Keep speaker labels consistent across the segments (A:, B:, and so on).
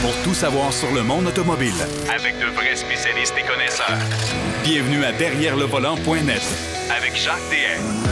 A: pour tout savoir sur le monde automobile. Avec de vrais spécialistes et connaisseurs. Bienvenue à Derrière le volant.net avec Jacques DM.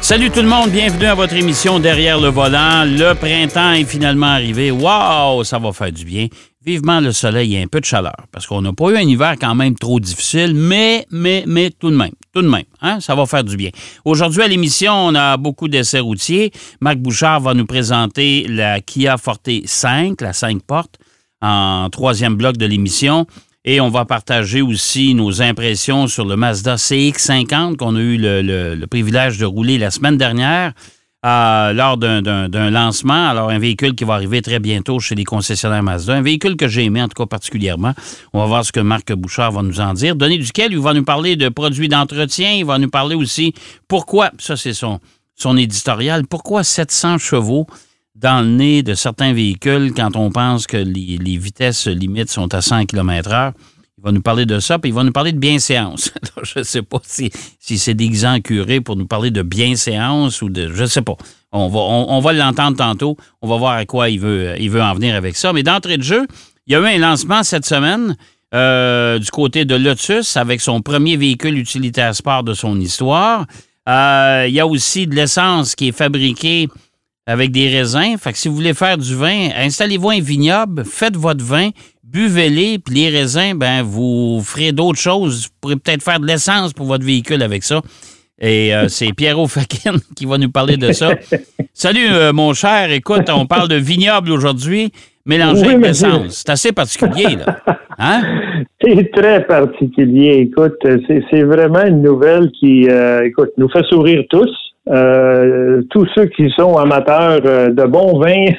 B: Salut tout le monde, bienvenue à votre émission Derrière le volant. Le printemps est finalement arrivé. Waouh, ça va faire du bien. Vivement le soleil et un peu de chaleur, parce qu'on n'a pas eu un hiver quand même trop difficile, mais, mais, mais tout de même, tout de même, hein, ça va faire du bien. Aujourd'hui à l'émission, on a beaucoup d'essais routiers. Marc Bouchard va nous présenter la Kia Forte 5, la 5 portes, en troisième bloc de l'émission. Et on va partager aussi nos impressions sur le Mazda CX50 qu'on a eu le, privilège de rouler la semaine dernière lors d'un lancement. Alors, un véhicule qui va arriver très bientôt chez les concessionnaires Mazda. Un véhicule que j'ai aimé, en tout cas particulièrement. On va voir ce que Marc Bouchard va nous en dire. Donné duquel il va nous parler de produits d'entretien. Il va nous parler aussi pourquoi, ça c'est son, son éditorial, pourquoi 700 chevaux dans le nez de certains véhicules quand on pense que les, les vitesses limites sont à 100 km/h. Il va nous parler de ça, puis il va nous parler de bienséance. Je ne sais pas si, si c'est déguisant curé pour nous parler de bienséance ou de. Je ne sais pas. On va, on va l'entendre tantôt. On va voir à quoi il veut, il veut en venir avec ça. Mais d'entrée de jeu, il y a eu un lancement cette semaine euh, du côté de Lotus avec son premier véhicule utilitaire sport de son histoire. Euh, il y a aussi de l'essence qui est fabriquée avec des raisins. Fait que si vous voulez faire du vin, installez-vous un vignoble, faites votre vin, buvez-les, puis les raisins, ben vous ferez d'autres choses. Vous pourrez peut-être faire de l'essence pour votre véhicule avec ça. Et euh, c'est Pierrot Fakin qui va nous parler de ça. Salut, euh, mon cher. Écoute, on parle de vignoble aujourd'hui, mélangé
C: Oui,
B: avec l'essence. C'est assez particulier, là. Hein?
C: C'est très particulier. Écoute, c'est c'est vraiment une nouvelle qui, euh, écoute, nous fait sourire tous. Euh, tous ceux qui sont amateurs euh, de bons vins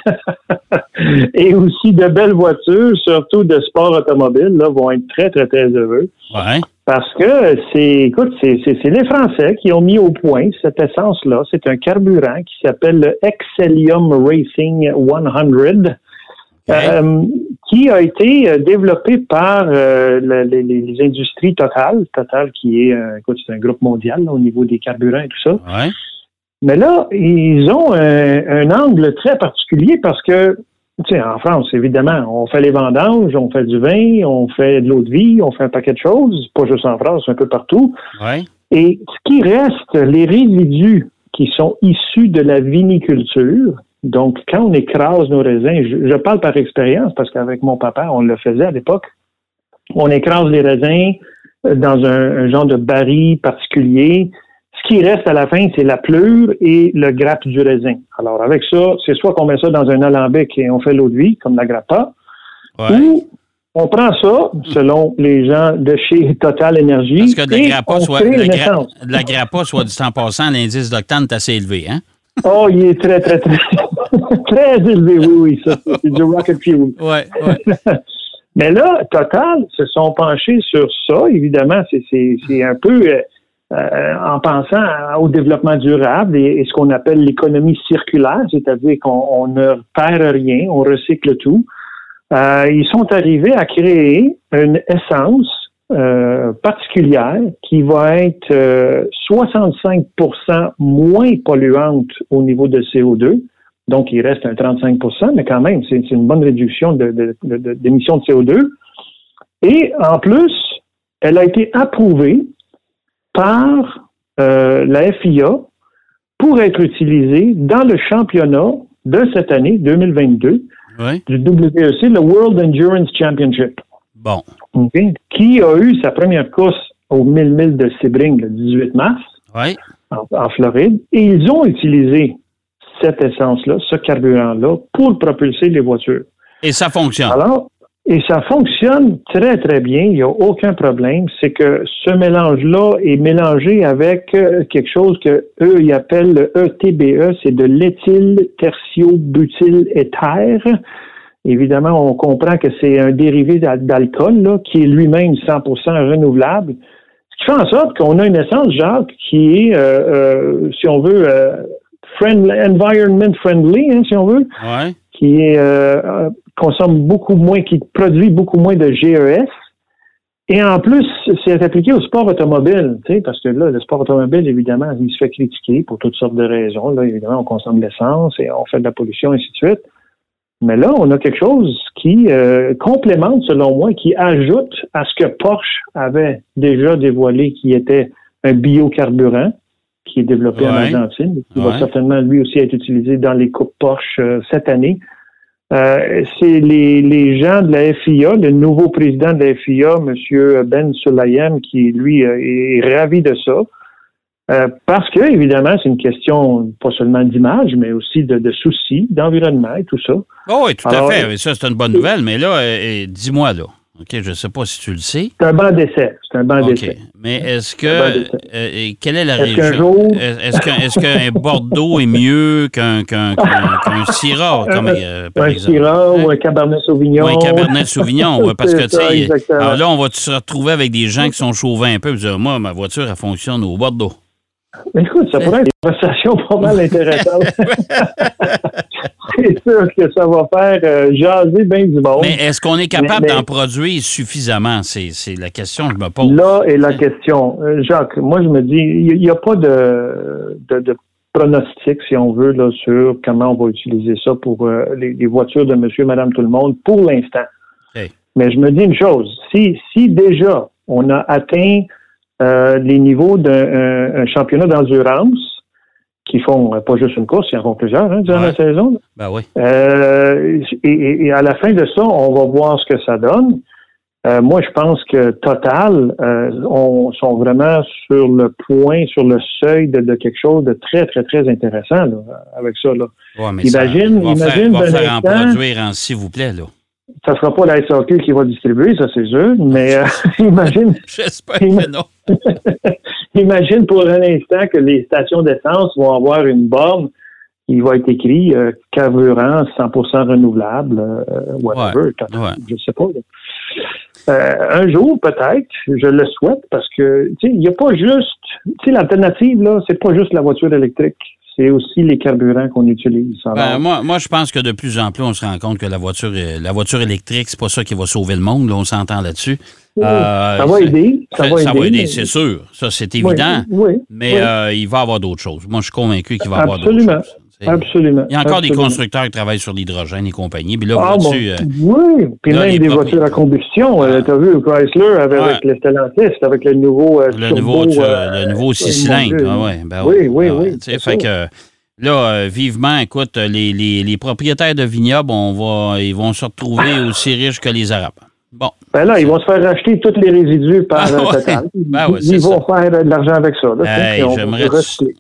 C: et aussi de belles voitures, surtout de sport automobile, là, vont être très, très, très heureux.
B: Ouais.
C: Parce que c'est, écoute, c'est, c'est, les Français qui ont mis au point cette essence-là. C'est un carburant qui s'appelle le Excellium Racing 100. Euh, qui a été développé par euh, le- les, les industries Total, Total qui est, écoute, c'est un groupe mondial là, au niveau des carburants et tout ça.
B: Ouais.
C: Mais là, ils ont un, un angle très particulier parce que, tu sais, en France, évidemment, on fait les vendanges, on fait du vin, on fait de l'eau de vie, on fait un paquet de choses, pas juste en France, un peu partout.
B: Ouais.
C: Et ce qui reste, les résidus qui sont issus de la viniculture, donc quand on écrase nos raisins, je, je parle par expérience parce qu'avec mon papa, on le faisait à l'époque, on écrase les raisins dans un, un genre de baril particulier. Ce qui reste à la fin, c'est la pleure et le grappe du raisin. Alors avec ça, c'est soit qu'on met ça dans un alambic et on fait l'eau de vie, comme la grappa,
B: Ouais.
C: ou on prend ça, selon les gens de chez Total Énergie,
B: Parce que de grappa, soit, de la,
C: une
B: gra-
C: essence.
B: de la grappa, soit du temps passant, l'indice d'octane est assez élevé, hein?
C: Oh, il est très, très, très, très élevé, oui, oui, ça. C'est du rocket fuel.
B: Ouais, ouais.
C: Mais là, Total se sont penchés sur ça. Évidemment, c'est, un peu euh, en pensant au développement durable et, ce qu'on appelle l'économie circulaire, c'est-à-dire qu'on on ne perd rien, on recycle tout. Euh, ils sont arrivés à créer une essence euh, particulière qui va être euh, 65% moins polluante au niveau de CO2. Donc, il reste un 35% mais quand même, c'est une bonne réduction d'émissions de, CO2. Et en plus, elle a été approuvée par euh, la FIA pour être utilisée dans le championnat de cette année, 2022,
B: Ouais.
C: du WEC, le World Endurance Championship.
B: Bon.
C: Qui a eu sa première course au 1000 milles de Sebring le 18 mars en, en Floride. Et ils ont utilisé cette essence-là, ce carburant-là, pour propulser les voitures.
B: Et ça fonctionne.
C: Alors, et ça fonctionne très, très bien. Il n'y a aucun problème. C'est que ce mélange-là est mélangé avec euh, quelque chose que eux, ils appellent le E ETBE, c'est de l'éthyl tertio-butyl éther. Évidemment, on comprend que c'est un dérivé d'al- d'alcool, là, qui est lui-même 100% renouvelable. Ce qui fait en sorte qu'on a une essence, Jacques, qui est, euh, euh, si on veut, euh, friendly, environment friendly, hein, si on veut
B: Ouais.
C: qui est, euh, consomme beaucoup moins, qui produit beaucoup moins de GES. Et en plus, c'est appliqué au sport automobile, tu sais, parce que là, le sport automobile, évidemment, il se fait critiquer pour toutes sortes de raisons. Là, évidemment, on consomme de l'essence et on fait de la pollution, et ainsi de suite. Mais là, on a quelque chose qui euh, complémente, selon moi, qui ajoute à ce que Porsche avait déjà dévoilé, qui était un biocarburant qui est développé en Argentine, qui va certainement lui aussi être utilisé dans les coupes Porsche euh, cette année. Euh, c'est les, les, gens de la FIA, le nouveau président de la FIA, M. Ben Sulayem, qui lui est ravi de ça. Euh, parce que, évidemment, c'est une question pas seulement d'image, mais aussi de, de soucis, d'environnement et tout ça.
B: Oh oui, tout à fait. Ça, c'est une bonne nouvelle. Mais là, euh, dis-moi, là. OK, je ne sais pas si tu le sais.
C: C'est un banc d'essai. C'est un banc d'essai.
B: Mais est-ce que. Euh, quelle est la région? Est-ce qu'un Bordeaux est mieux qu'un qu'un Syrah, comme,
C: par un exemple? Syrah ou un Cabernet Sauvignon.
B: Ou un Cabernet Sauvignon, parce que, tu sais. Alors là, on va se retrouver avec des gens qui sont chauvins un peu. Dire, moi, ma voiture, elle fonctionne au Bordeaux?
C: Écoute, ça pourrait être une conversation pas mal intéressante. c'est sûr que ça va faire euh, jaser bien du monde.
B: Mais est-ce qu'on est capable d'en produire suffisamment? C'est la question que je me pose.
C: Là est la question. Euh, Jacques, moi, je me dis, il n'y a, pas de, de, pronostic, si on veut, là, sur comment on va utiliser ça pour euh, les, voitures de monsieur, madame, tout le monde pour l'instant. Mais je me dis une chose. Si, si déjà on a atteint euh, les niveaux d'un championnat d'endurance qui font euh, pas juste une course, ils en font plusieurs hein, durant la saison.
B: Ben oui.
C: Euh, et, à la fin de ça, on va voir ce que ça donne. moi, je pense que Total on, sont vraiment sur le point, sur le seuil de, quelque chose de très, très, très intéressant avec ça. Là.
B: imagine, imagine va faire, en produire, s'il vous plaît. Là
C: ça ne sera pas la SAQ qui va distribuer, ça c'est sûr, mais euh, imagine.
B: J'espère que non.
C: imagine pour un instant que les stations d'essence vont avoir une borne qui va être écrit euh, carburant 100% renouvelable, euh, whatever. Je ne sais pas. un jour, peut-être, je le souhaite, parce que il n'y a pas juste, tu sais, l'alternative là, c'est pas juste la voiture électrique c'est aussi les carburants qu'on utilise.
B: Ben, moi, moi, je pense que de plus en plus, on se rend compte que la voiture, la voiture électrique, c'est pas ça qui va sauver le monde. Là, on s'entend là-dessus.
C: Euh, ça va aider. Ça,
B: va aider, c'est sûr. Ça, c'est évident. mais euh, il va y avoir d'autres choses. Moi, je suis convaincru qu'il va y avoir d'autres choses.
C: Absolument.
B: Il y a encore des constructeurs qui travaillent sur l'hydrogène et compagnie. Puis là, ah,
C: euh, oui, puis même des voitures à combustion. Euh, tu as vu Chrysler avec, avec le Stellantis, avec le nouveau
B: euh, le, nouveau, le nouveau six cylindres. Ah,
C: ben oui, oui, oui.
B: fait que là, vivement, écoute, les, les, les, propriétaires de vignobles, on va, ils vont se retrouver aussi riches que les Arabes. Bon.
C: Ben là, ils vont se faire racheter tous les résidus par ah, Total. Ben ils vont faire de l'argent avec ça.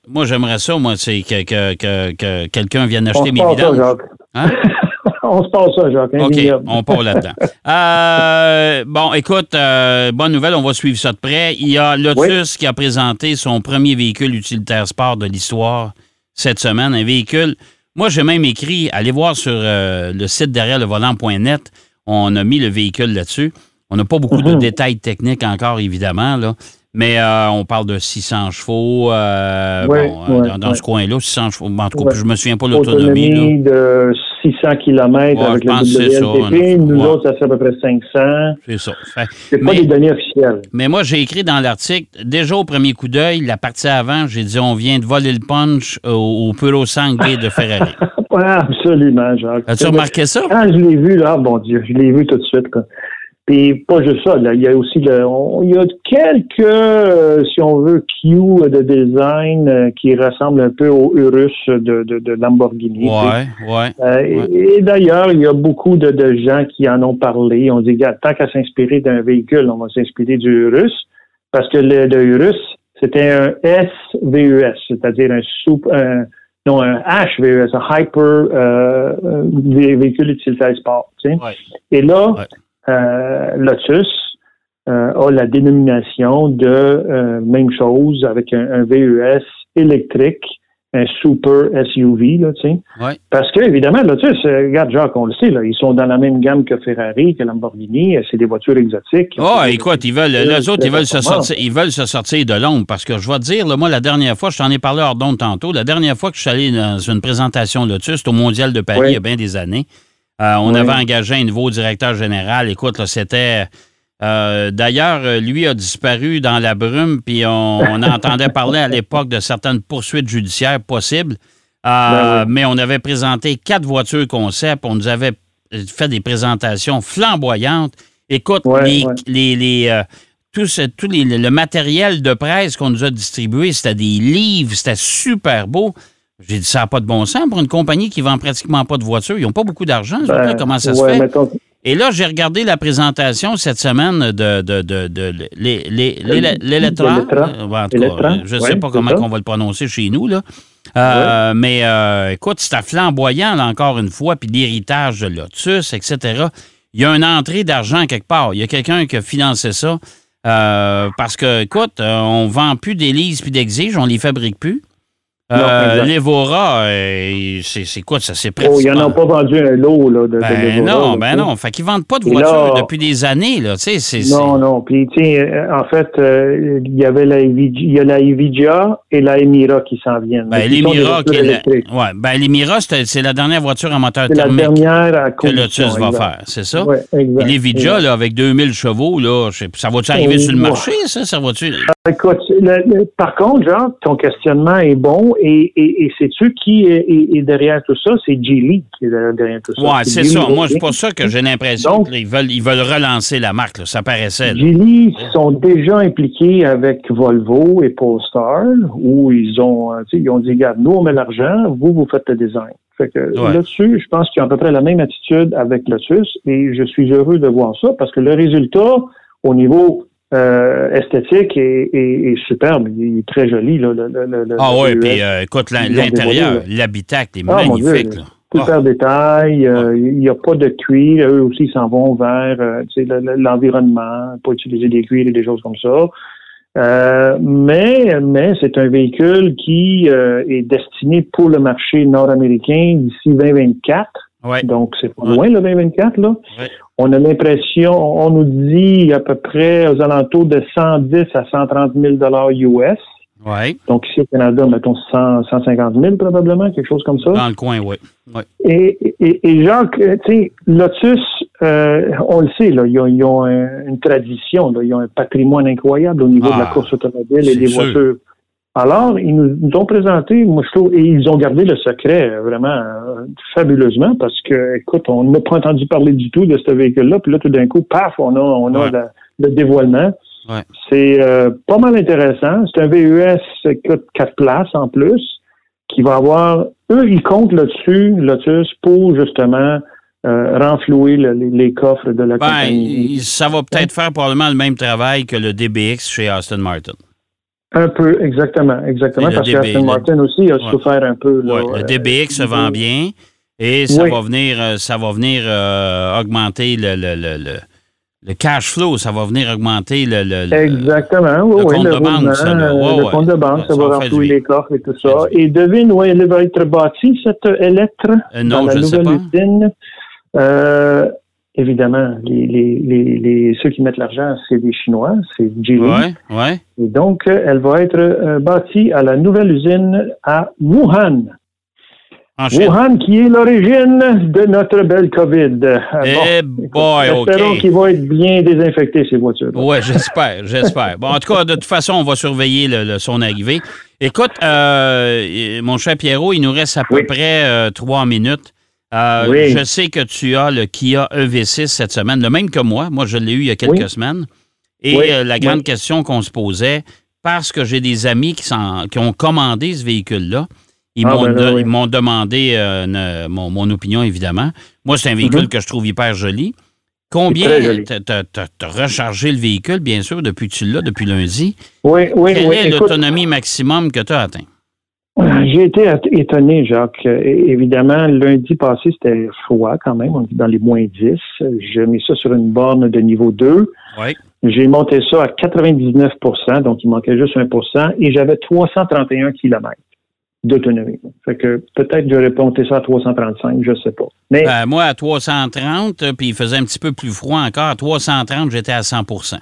B: moi, j'aimerais ça, moi, c'est que, que, que, quelqu'un vienne acheter mes vidanges.
C: Hein? on se passe ça, Jacques.
B: OK, on part là-dedans. euh, bon, écoute, euh, bonne nouvelle, on va suivre ça de près. Il y a Lotus qui a présenté son premier véhicule utilitaire sport de l'histoire cette semaine, un véhicule. Moi, j'ai même écrit, allez voir sur euh, le site derrière le volant.net, on a mis le véhicule là-dessus. On n'a pas beaucoup de mhm. détails techniques encore, évidemment, là. Mais euh, on parle de 600 chevaux euh, euh, dans, ce coin-là, 600 chevaux. En tout cas, je ne me souviens pas de l'autonomie.
C: de 600 km avec le WLTP. Nous autres, ça fait à peu près 500.
B: C'est ça.
C: C'est pas des données officielles.
B: Mais moi, j'ai écrit dans l'article, déjà au premier coup d'œil, la partie avant, j'ai dit on vient de voler le punch au, au Puro Sangue de Ferrari.
C: absolument, Jacques.
B: As-tu remarqué ça?
C: Quand je l'ai vu, là, bon Dieu, je l'ai vu tout de suite. Quoi. Puis pas juste ça, là, il y a aussi le, il y a quelques, euh, si on veut, cues de design euh, qui ressemblent un peu au Urus de, de, de Lamborghini.
B: Ouais, ouais,
C: euh, Et, d'ailleurs, il y a beaucoup de, de, gens qui en ont parlé. On dit, tant qu'à s'inspirer d'un véhicule, on va s'inspirer du Urus, parce que le, le Urus, c'était un SVES, c'est-à-dire un, soupe, un non, un HVES, un Hyper véhicule utilitaire sport. Tu sais. Et là, Lotus euh, a la dénomination de euh, même chose avec un, VES électrique un super SUV, là, tu sais. Parce que, évidemment, Lotus, regarde, Jacques, on le sait, là, ils sont dans la même gamme que Ferrari, que Lamborghini, c'est des voitures exotiques.
B: Oh, écoute, ils veulent, les autres, ils veulent, se sortir, ils veulent se sortir de l'ombre, parce que je vais te dire, moi, la dernière fois, je t'en ai parlé hors d'onde tantôt, la dernière fois que je suis allé dans une présentation Lotus, au Mondial de Paris, il y a bien des années, euh, on avait engagé un nouveau directeur général. Écoute, c'était. Euh, d'ailleurs, lui a disparu dans la brume, puis on, entendait parler à l'époque de certaines poursuites judiciaires possibles. Ben mais on avait présenté quatre voitures concept. On nous avait fait des présentations flamboyantes. Écoute, les, les, tout, ce, tout le matériel de presse qu'on nous a distribué, c'était des livres, c'était super beau. J'ai dit, ça n'a pas de bon sens pour une compagnie qui vend pratiquement pas de voitures. Ils n'ont pas beaucoup d'argent. Ben, comment ça se fait? Et là, j'ai regardé la présentation cette semaine de, de, de, de l'Electra. Je ne sais pas comment on va le prononcer chez nous, là. Euh, mais euh, écoute, c'était flamboyant, là, encore une fois, puis l'héritage de Lotus, etc. Il y a une entrée d'argent quelque part. Il y a quelqu'un qui a financé ça. Euh, parce que, écoute, on vend plus d'Élise puis d'Exige, on les fabrique plus. Euh, L'Evora, euh, c'est quoi ça? C'est
C: presque. Oh, ils n'en ont pas vendu un lot là, de,
B: ben Non, ben non. Fait qu'ils ne vendent pas de voitures depuis des années. Là,
C: non, non. Puis, euh, en fait, euh, il y avait la y a la Evidia et la Emira qui s'en viennent.
B: Ben, l'Emira, ouais, ben, l'Emira, c'est la dernière voiture à moteur thermique
C: la dernière à
B: que Lotus va faire, c'est ça? Oui, exact. L'Evidia, là, avec 2000 chevaux, là, ça va-tu arriver sur le marché, ça? ça va
C: Écoute, par contre, Jean, ton questionnement est bon et, et, et sais-tu qui est, derrière tout ça? C'est Geely qui est derrière tout ça.
B: Oui, c'est ça. Moi, c'est pour ça que j'ai l'impression qu'ils veulent, ils veulent relancer la marque. Ça paraissait. Là.
C: Geely sont déjà impliqués avec Volvo et Polestar où ils ont, euh, ils ont dit, regarde, nous, on met l'argent, vous, vous faites le design. Fait que là-dessus, je pense qu'ils ont à peu près la même attitude avec Lotus et je suis heureux de voir ça parce que le résultat, au niveau euh, esthétique et, superbe. Il est très joli. Là,
B: ah oui, puis euh, écoute, l'intérieur, l'habitacle est ah, magnifique.
C: super détail. Euh, il n'y a pas de cuir. Eux aussi, ils s'en vont vers l'environnement, pas utiliser des cuirs et des choses comme ça. mais mais c'est un véhicule qui est destiné pour le marché nord-américain d'ici 2024. Donc, c'est pas loin, le 2024, là. On a l'impression, on nous dit à peu près aux alentours de 110 à 130 000 US.
B: Ouais.
C: Donc, ici au Canada, mettons 150 000 probablement, quelque chose comme ça.
B: Dans le coin, oui. Ouais.
C: Et, et, et Jacques, tu sais, Lotus, euh, on le sait, là, ils ont, une tradition, là, ils ont un patrimoine incroyable au niveau de la ah, course automobile et des voitures alors, ils nous, ont présenté, moi je trouve, et ils ont gardé le secret euh, vraiment euh, fabuleusement parce que, écoute, on n'a pas entendu parler du tout de ce véhicule-là, puis là, tout d'un coup, paf, on a, on a le dévoilement. C'est euh, pas mal intéressant. C'est un VUS écoute, quatre places en plus, qui va avoir, eux, ils comptent là-dessus, Lotus, pour justement renflouer les, coffres de la
B: ben,
C: compagnie.
B: Ça va peut-être faire probablement le même travail que le DBX chez Aston Martin.
C: Un peu, exactement, exactement, parce que Martin aussi a souffert un peu.
B: le euh, DBX se vend bien et ça va venir, euh, ça va venir euh, augmenter le, le, le, le, cash flow, ça va venir augmenter le,
C: exactement, oui, compte de banque. Ça, le compte de banque, ça, va remplir les coffres et tout ça. Et devine où elle va être bâtie, cette lettre
B: non, dans la je nouvelle sais pas.
C: usine. Euh, évidemment, les, les, les, ceux qui mettent l'argent, c'est des Chinois, c'est Geely.
B: Ouais, ouais.
C: Et donc, elle va être euh, bâtie à la nouvelle usine à Wuhan. Wuhan, qui est l'origine de notre belle COVID.
B: Eh boy,
C: OK. Espérons qu'ils vont être bien désinfectés, ces voitures.
B: Oui, j'espère, j'espère. Bon, en tout cas, de toute façon, on va surveiller le, son arrivée. Écoute, euh, mon cher Pierrot, il nous reste à peu près euh, trois minutes. Euh, je sais que tu as le Kia EV6 cette semaine, le même que moi. Moi, je l'ai eu il y a quelques semaines. Et euh, la grande question qu'on se posait, parce que j'ai des amis qui, qui, ont commandé ce véhicule-là, ils ah, ben m'ont demandé euh, mon, opinion, évidemment. Moi, c'est un véhicule mhm. que je trouve hyper joli. Combien tu as, rechargé le véhicule, bien sûr, depuis que tu l'as, depuis lundi?
C: Oui, oui,
B: Quelle est l'autonomie maximum que tu as atteint?
C: J'ai été étonné, Jacques. Évidemment, lundi passé, c'était froid quand même. On est dans les moins 10. J'ai mis ça sur une borne de niveau 2.
B: Oui.
C: J'ai monté ça à 99% donc il manquait juste 1% et j'avais 331 km d'autonomie. Fait que peut-être j'aurais monté ça à 335, je sais pas.
B: Mais ben, moi, à 330, puis il faisait un petit peu plus froid encore. À 330, j'étais à 100%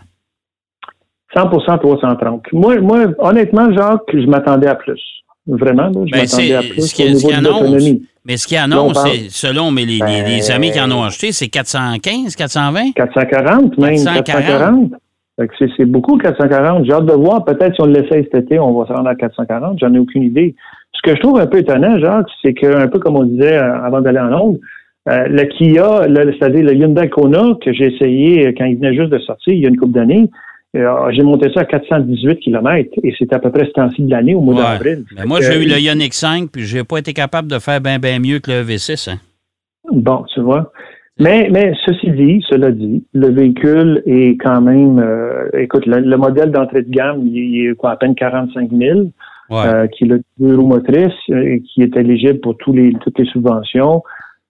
C: 100% 330. Moi, moi, honnêtement, Jacques, je m'attendais à plus. Vraiment, je ben, m'attendais à plus ce au niveau de l'autonomie.
B: Mais ce qui annonce, selon les, les, amis qui en ont acheté, c'est 415, 420?
C: 440 même. 440. C'est beaucoup 440. J'ai hâte de voir. Peut-être si on le l'essaye cet été, on va se rendre à 440. J'en ai aucune idée. Ce que je trouve un peu étonnant, Jacques, c'est que, un peu comme on disait avant d'aller en Londres, le Kia, c'est-à-dire le Hyundai Kona, que j'ai essayé quand il venait juste de sortir il y a une couple d'années, j'ai monté ça à 418 km et c'était à peu près ce temps-ci de l'année, au mois d'avril.
B: moi, j'ai eu le Ioniq 5 puis j'ai pas été capable de faire bien bien mieux que le V6. Hein.
C: Bon, tu vois. Mais, mais ceci dit, cela dit, le véhicule est quand même, euh, écoute, le, modèle d'entrée de gamme, il, est quoi, à peine 45 000, euh, qui est le deux roues motrices, euh, qui est éligible pour tous les, toutes les subventions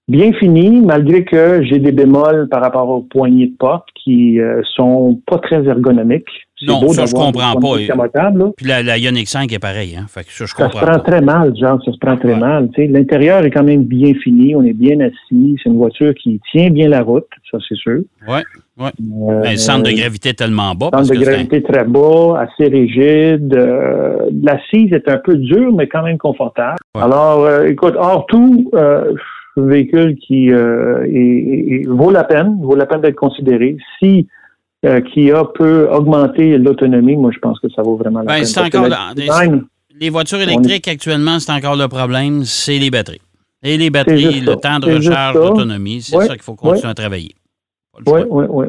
C: bien fini, malgré que j'ai des bémols par rapport aux poignées de porte qui euh, sont pas très ergonomiques.
B: Non, beau ça, je comprends pas. Puis la, la Ioniq 5 est pareil, hein? Fait que ça, je comprends
C: ça se prend très mal, genre, ça se prend très mal. L'intérieur est quand même bien fini, on est bien assis, c'est une voiture qui tient bien la route, ça c'est sûr.
B: Oui, oui. Euh, le centre de gravité tellement bas.
C: Centre de gravité très bas, assez rigide. Euh, L'assise est un peu dure, mais quand même confortable. Alors, euh, écoute, hors tout, véhicule qui euh, vaut la peine, vaut la peine d'être considéré. Si euh, Kia peut augmenter l'autonomie, moi je pense que ça vaut vraiment la ben,
B: peine. Encore les voitures électriques actuellement, c'est encore le problème, c'est les batteries. Et les batteries, le temps de recharge, l'autonomie, c'est ça qu'il faut continuer à travailler.
C: Oui, oui, oui.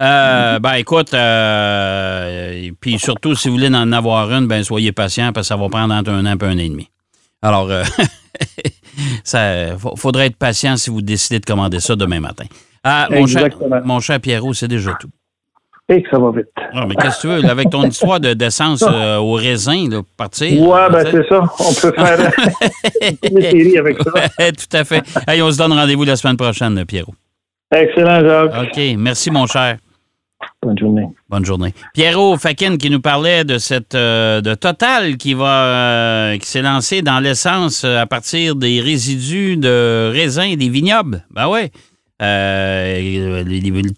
B: Euh, ben écoute, euh, puis surtout si vous voulez en avoir une, ben soyez patient parce que ça va prendre entre un an et un an et demi. Alors, ça faudrait être patient si vous décidez de commander ça demain matin. Ah, mon, cher, mon cher Pierrot, c'est déjà tout.
C: Et que ça va vite.
B: Ah, mais qu'est-ce que tu veux, avec ton histoire de d'essence euh, au raisin, là, partir.
C: Ouais, ben c'est ça. On peut faire une série avec ça.
B: Tout à fait. Hey, on se donne rendez-vous la semaine prochaine, Pierrot.
C: Excellent, Jacques.
B: OK. Merci, mon cher.
C: Bonne journée.
B: Bonne journée. Pierrot Fakin qui nous parlait de cette euh, de Total qui va euh, qui s'est lancé dans l'essence euh, à partir des résidus de raisin et des vignobles. Ben ouais.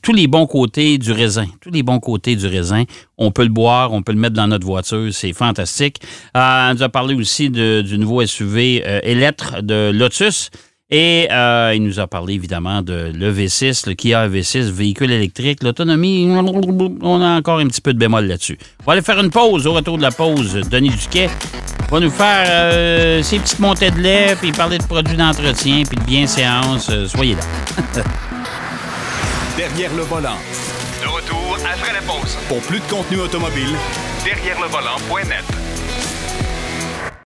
B: tous les bons côtés du raisin, tous les bons côtés du raisin, on peut le boire, on peut le mettre dans notre voiture, c'est fantastique. on nous a parlé aussi du nouveau SUV Elettre de Lotus. Et euh, il nous a parlé évidemment de l'EV6, le Kia EV6, véhicule électrique, l'autonomie. On a encore un petit peu de bémol là-dessus. On va aller faire une pause. Au retour de la pause, Denis Duquet va nous faire euh, ses petites montées de lait, puis parler de produits d'entretien, puis de bienséance. Euh, soyez là.
A: Derrière le volant. De retour après la pause. Pour plus de contenu automobile, derrière le volant.net.